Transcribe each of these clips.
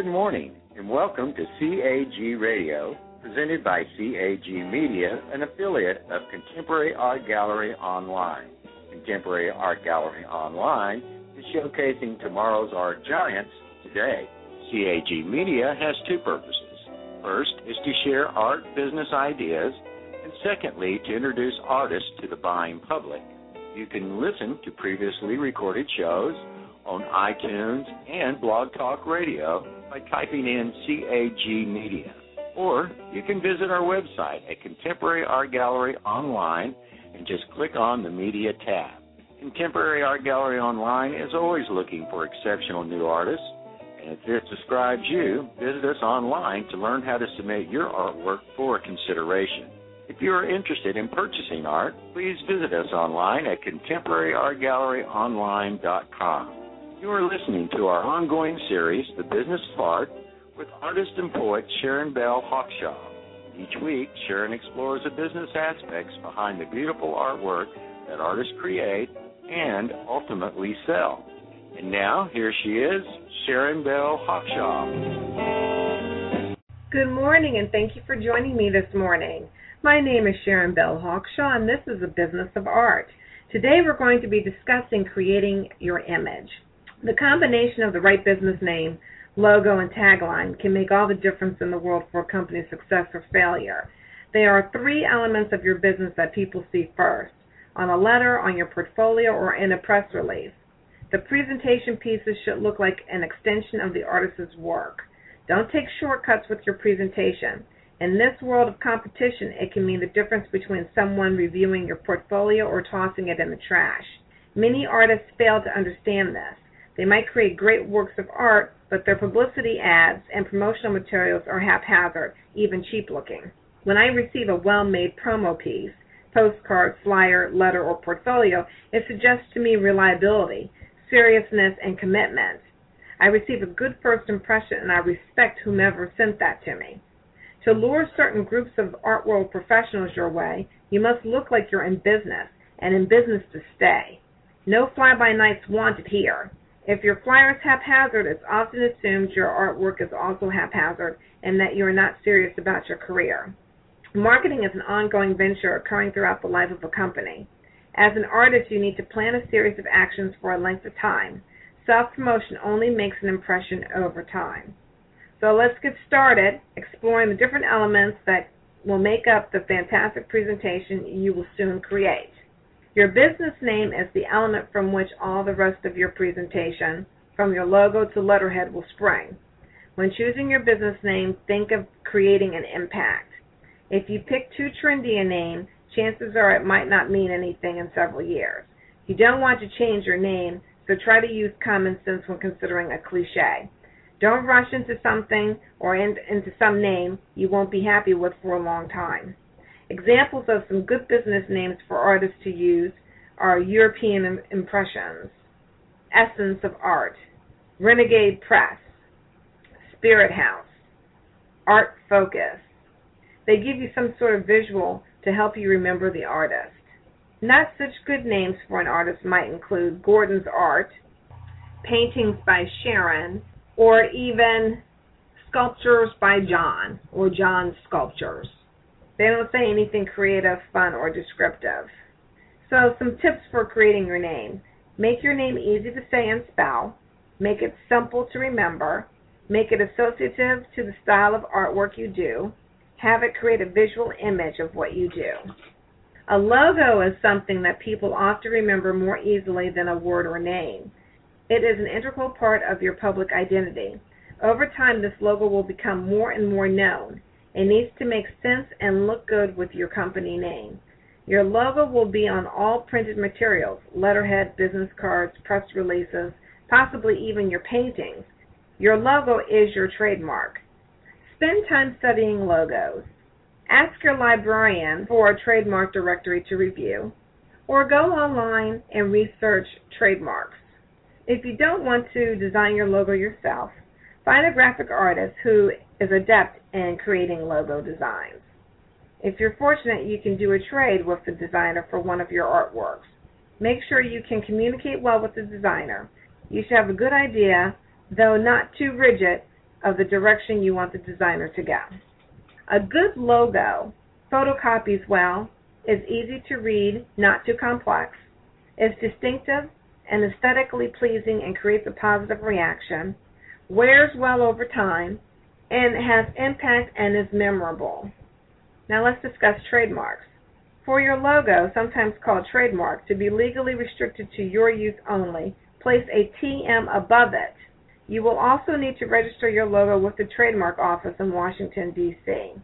Good morning, and welcome to CAG Radio, presented by CAG Media, an affiliate of Contemporary Art Gallery Online. Contemporary Art Gallery Online is showcasing tomorrow's art giants today. CAG Media has two purposes. First is to share art business ideas, and secondly, to introduce artists to the buying public. You can listen to previously recorded shows on iTunes and Blog Talk Radio by typing in CAG Media. Or you can visit our website at Contemporary Art Gallery Online and just click on the Media tab. Contemporary Art Gallery Online is always looking for exceptional new artists, and if this describes you, visit us online to learn how to submit your artwork for consideration. If you are interested in purchasing art, please visit us online at contemporaryartgalleryonline.com. You are listening to our ongoing series, The Business of Art, with artist and poet Sharon Belle Hawkshawe. Each week, Sharon explores the business aspects behind the beautiful artwork that artists create and ultimately sell. And now, here she is, Sharon Belle Hawkshawe. Good morning, and thank you for joining me this morning. My name is Sharon Belle Hawkshawe, and this is the business of art. Today, we're going to be discussing creating your image. The combination of the right business name, logo, and tagline can make all the difference in the world for a company's success or failure. There are three elements of your business that people see first on a letter, on your portfolio, or in a press release. The presentation pieces should look like an extension of the artist's work. Don't take shortcuts with your presentation. In this world of competition, it can mean the difference between someone reviewing your portfolio or tossing it in the trash. Many artists fail to understand this. They might create great works of art, but their publicity ads and promotional materials are haphazard, even cheap looking. When I receive a well made promo piece, postcard, flyer, letter, or portfolio, it suggests to me reliability, seriousness, and commitment. I receive a good first impression and I respect whomever sent that to me. To lure certain groups of art world professionals your way, you must look like you're in business, and in business to stay. No fly by nights wanted here. If your flyer is haphazard, it's often assumed your artwork is also haphazard and that you are not serious about your career. Marketing is an ongoing venture occurring throughout the life of a company. As an artist, you need to plan a series of actions for a length of time. Self promotion only makes an impression over time. So let's get started exploring the different elements that will make up the fantastic presentation you will soon create. Your business name is the element from which all the rest of your presentation, from your logo to letterhead, will spring. When choosing your business name, think of creating an impact. If you pick too trendy a name, chances are it might not mean anything in several years. You don't want to change your name, so try to use common sense when considering a cliche. Don't rush into something or in, into some name you won't be happy with for a long time. Examples of some good business names for artists to use are European Impressions, Essence of Art, Renegade Press, Spirit House, Art Focus. They give you some sort of visual to help you remember the artist. Not such good names for an artist might include Gordon's Art, Paintings by Sharon, or even Sculptures by John, or John's Sculptures. They don't say anything creative, fun, or descriptive. So, some tips for creating your name. Make your name easy to say and spell. Make it simple to remember. Make it associative to the style of artwork you do. Have it create a visual image of what you do. A logo is something that people often remember more easily than a word or name. It is an integral part of your public identity. Over time, this logo will become more and more known. It needs to make sense and look good with your company name. Your logo will be on all printed materials, letterhead, business cards, press releases, possibly even your paintings. Your logo is your trademark. Spend time studying logos. Ask your librarian for a trademark directory to review, or go online and research trademarks. If you don't want to design your logo yourself, find a graphic artist who is adept in creating logo designs. If you're fortunate, you can do a trade with the designer for one of your artworks. Make sure you can communicate well with the designer. You should have a good idea, though not too rigid, of the direction you want the designer to go. A good logo photocopies well, is easy to read, not too complex, is distinctive and aesthetically pleasing and creates a positive reaction, wears well over time, and has impact and is memorable. Now let's discuss trademarks. For your logo, sometimes called trademark, to be legally restricted to your use only, place a TM above it. You will also need to register your logo with the trademark office in Washington, D.C.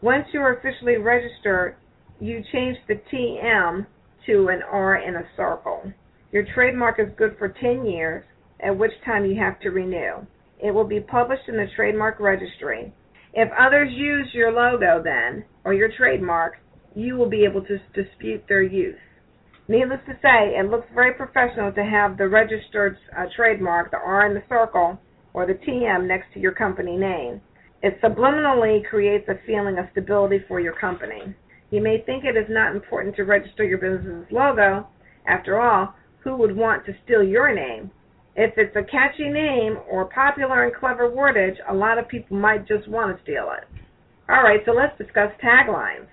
Once you are officially registered, you change the TM to an R in a circle. Your trademark is good for 10 years, at which time you have to renew. It will be published in the trademark registry. If others use your logo then, or your trademark, you will be able to dispute their use. Needless to say, it looks very professional to have the registered uh, trademark, the R in the circle, or the TM next to your company name. It subliminally creates a feeling of stability for your company. You may think it is not important to register your business's logo. After all, who would want to steal your name? If it's a catchy name or popular and clever wordage, a lot of people might just want to steal it. All right, so let's discuss taglines.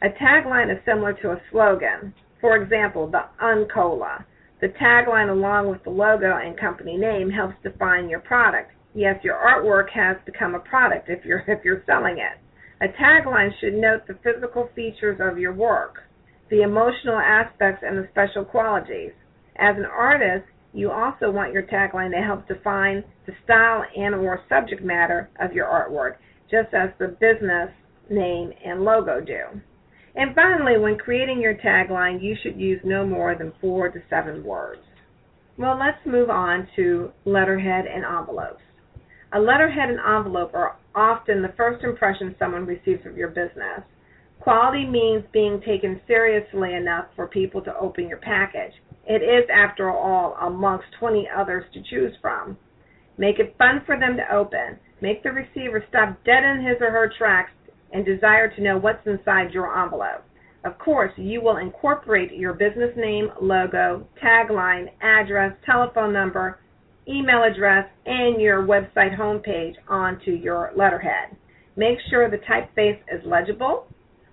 A tagline is similar to a slogan. For example, the Uncola. The tagline along with the logo and company name helps define your product. Yes, your artwork has become a product if you're if you're selling it. A tagline should note the physical features of your work, the emotional aspects and the special qualities. As an artist, you also want your tagline to help define the style and or subject matter of your artwork, just as the business name and logo do. And finally, when creating your tagline, you should use no more than four to seven words. Well, let's move on to letterhead and envelopes. A letterhead and envelope are often the first impression someone receives of your business. Quality means being taken seriously enough for people to open your package. It is, after all, amongst 20 others to choose from. Make it fun for them to open. Make the receiver stop dead in his or her tracks and desire to know what's inside your envelope. Of course, you will incorporate your business name, logo, tagline, address, telephone number, email address, and your website homepage onto your letterhead. Make sure the typeface is legible,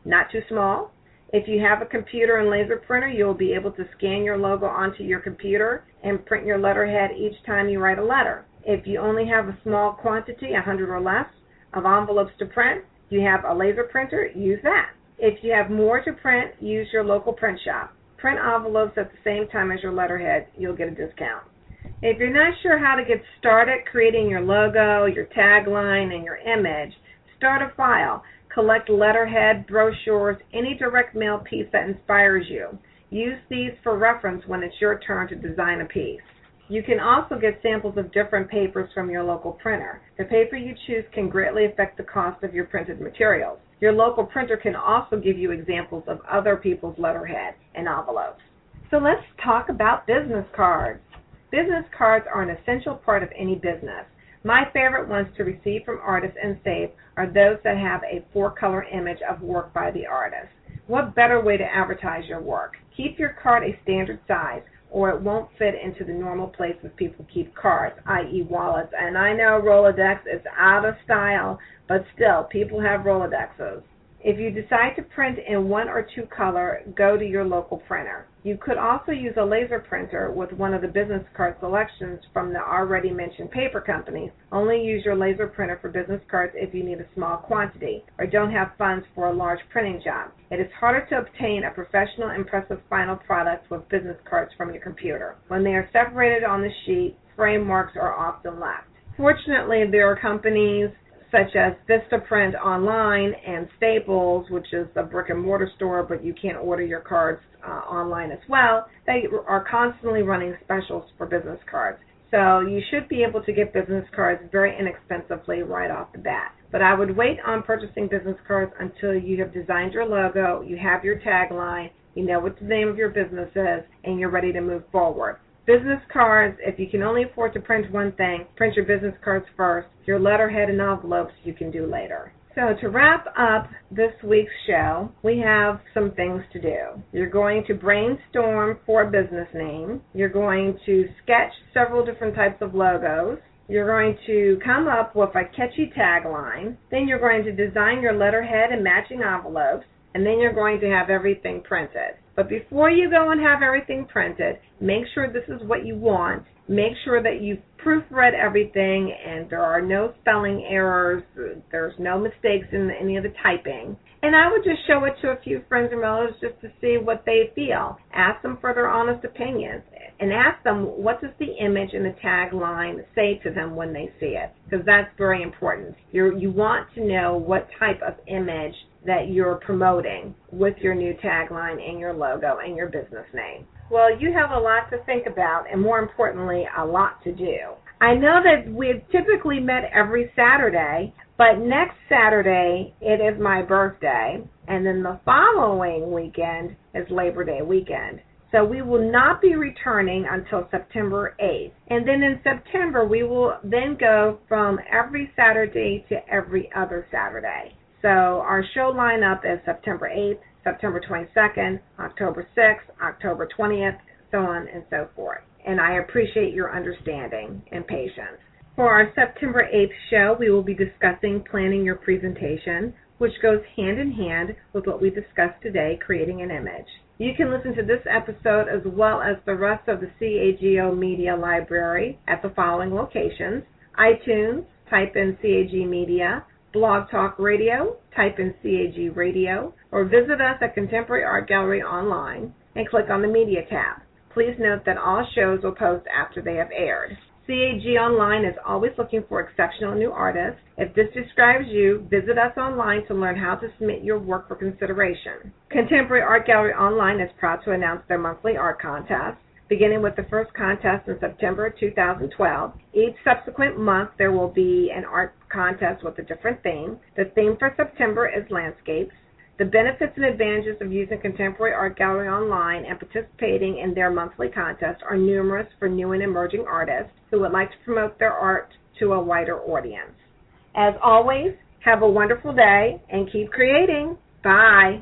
not too small, if you have a computer and laser printer, you'll be able to scan your logo onto your computer and print your letterhead each time you write a letter. If you only have a small quantity, 100 or less, of envelopes to print, you have a laser printer, use that. If you have more to print, use your local print shop. Print envelopes at the same time as your letterhead, you'll get a discount. If you're not sure how to get started creating your logo, your tagline, and your image, start a file. Collect letterhead, brochures, any direct mail piece that inspires you. Use these for reference when it's your turn to design a piece. You can also get samples of different papers from your local printer. The paper you choose can greatly affect the cost of your printed materials. Your local printer can also give you examples of other people's letterhead and envelopes. So let's talk about business cards. Business cards are an essential part of any business. My favorite ones to receive from artists and save are those that have a four color image of work by the artist. What better way to advertise your work? Keep your card a standard size or it won't fit into the normal places people keep cards, i.e., wallets. And I know Rolodex is out of style, but still, people have Rolodexes. If you decide to print in one or two color, go to your local printer. You could also use a laser printer with one of the business card selections from the already mentioned paper companies. Only use your laser printer for business cards if you need a small quantity or don't have funds for a large printing job. It is harder to obtain a professional, impressive final product with business cards from your computer. When they are separated on the sheet, frame marks are often left. Fortunately, there are companies such as Vistaprint Online and Staples, which is a brick and mortar store, but you can order your cards uh, online as well. They are constantly running specials for business cards. So you should be able to get business cards very inexpensively right off the bat. But I would wait on purchasing business cards until you have designed your logo, you have your tagline, you know what the name of your business is, and you're ready to move forward. Business cards, if you can only afford to print one thing, print your business cards first. Your letterhead and envelopes you can do later. So, to wrap up this week's show, we have some things to do. You're going to brainstorm for a business name. You're going to sketch several different types of logos. You're going to come up with a catchy tagline. Then you're going to design your letterhead and matching envelopes. And then you're going to have everything printed. But before you go and have everything printed, make sure this is what you want. Make sure that you've proofread everything and there are no spelling errors, there's no mistakes in any of the typing. And I would just show it to a few friends and relatives just to see what they feel. Ask them for their honest opinions and ask them what does the image and the tagline say to them when they see it because that's very important. You you want to know what type of image that you're promoting with your new tagline and your logo and your business name. Well, you have a lot to think about and more importantly, a lot to do. I know that we've typically met every Saturday, but next Saturday it is my birthday, and then the following weekend is Labor Day weekend. So we will not be returning until September 8th. And then in September, we will then go from every Saturday to every other Saturday. So our show lineup is September 8th, September 22nd, October 6th, October 20th, so on and so forth. And I appreciate your understanding and patience. For our September 8th show, we will be discussing planning your presentation, which goes hand in hand with what we discussed today, creating an image. You can listen to this episode as well as the rest of the CAGO Media Library at the following locations iTunes, type in CAG Media, Blog Talk Radio, type in CAG Radio, or visit us at Contemporary Art Gallery online and click on the Media tab. Please note that all shows will post after they have aired. CAG Online is always looking for exceptional new artists. If this describes you, visit us online to learn how to submit your work for consideration. Contemporary Art Gallery Online is proud to announce their monthly art contest. Beginning with the first contest in September 2012, each subsequent month there will be an art contest with a different theme. The theme for September is landscapes. The benefits and advantages of using Contemporary Art Gallery online and participating in their monthly contest are numerous for new and emerging artists who would like to promote their art to a wider audience. As always, have a wonderful day and keep creating. Bye.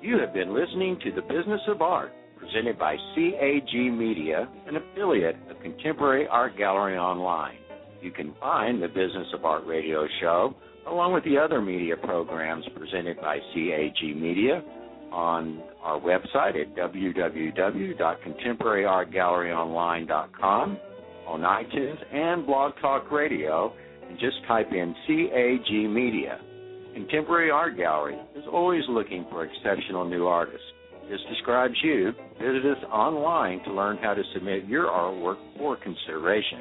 You have been listening to The Business of Art, presented by CAG Media, an affiliate of Contemporary Art Gallery Online. You can find the Business of Art radio show along with the other media programs presented by CAG Media on our website at www.contemporaryartgalleryonline.com, on iTunes and Blog Talk Radio, and just type in CAG Media. Contemporary Art Gallery is always looking for exceptional new artists. This describes you. Visit us online to learn how to submit your artwork for consideration.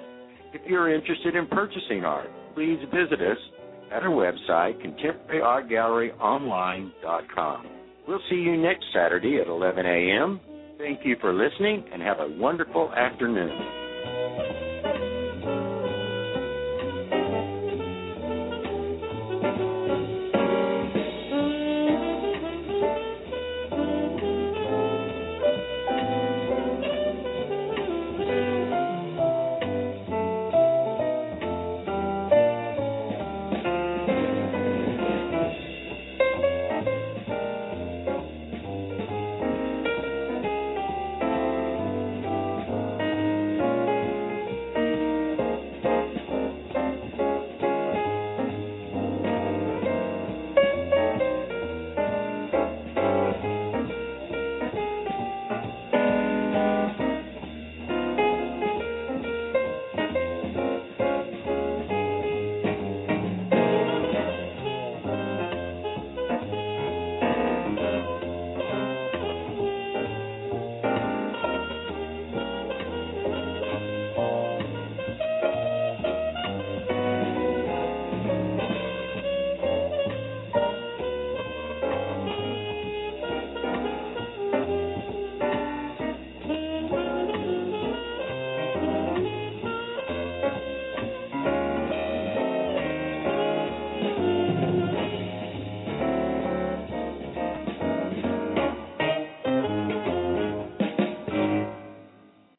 If you're interested in purchasing art, please visit us at our website, contemporaryartgalleryonline.com. We'll see you next Saturday at 11 a.m. Thank you for listening and have a wonderful afternoon.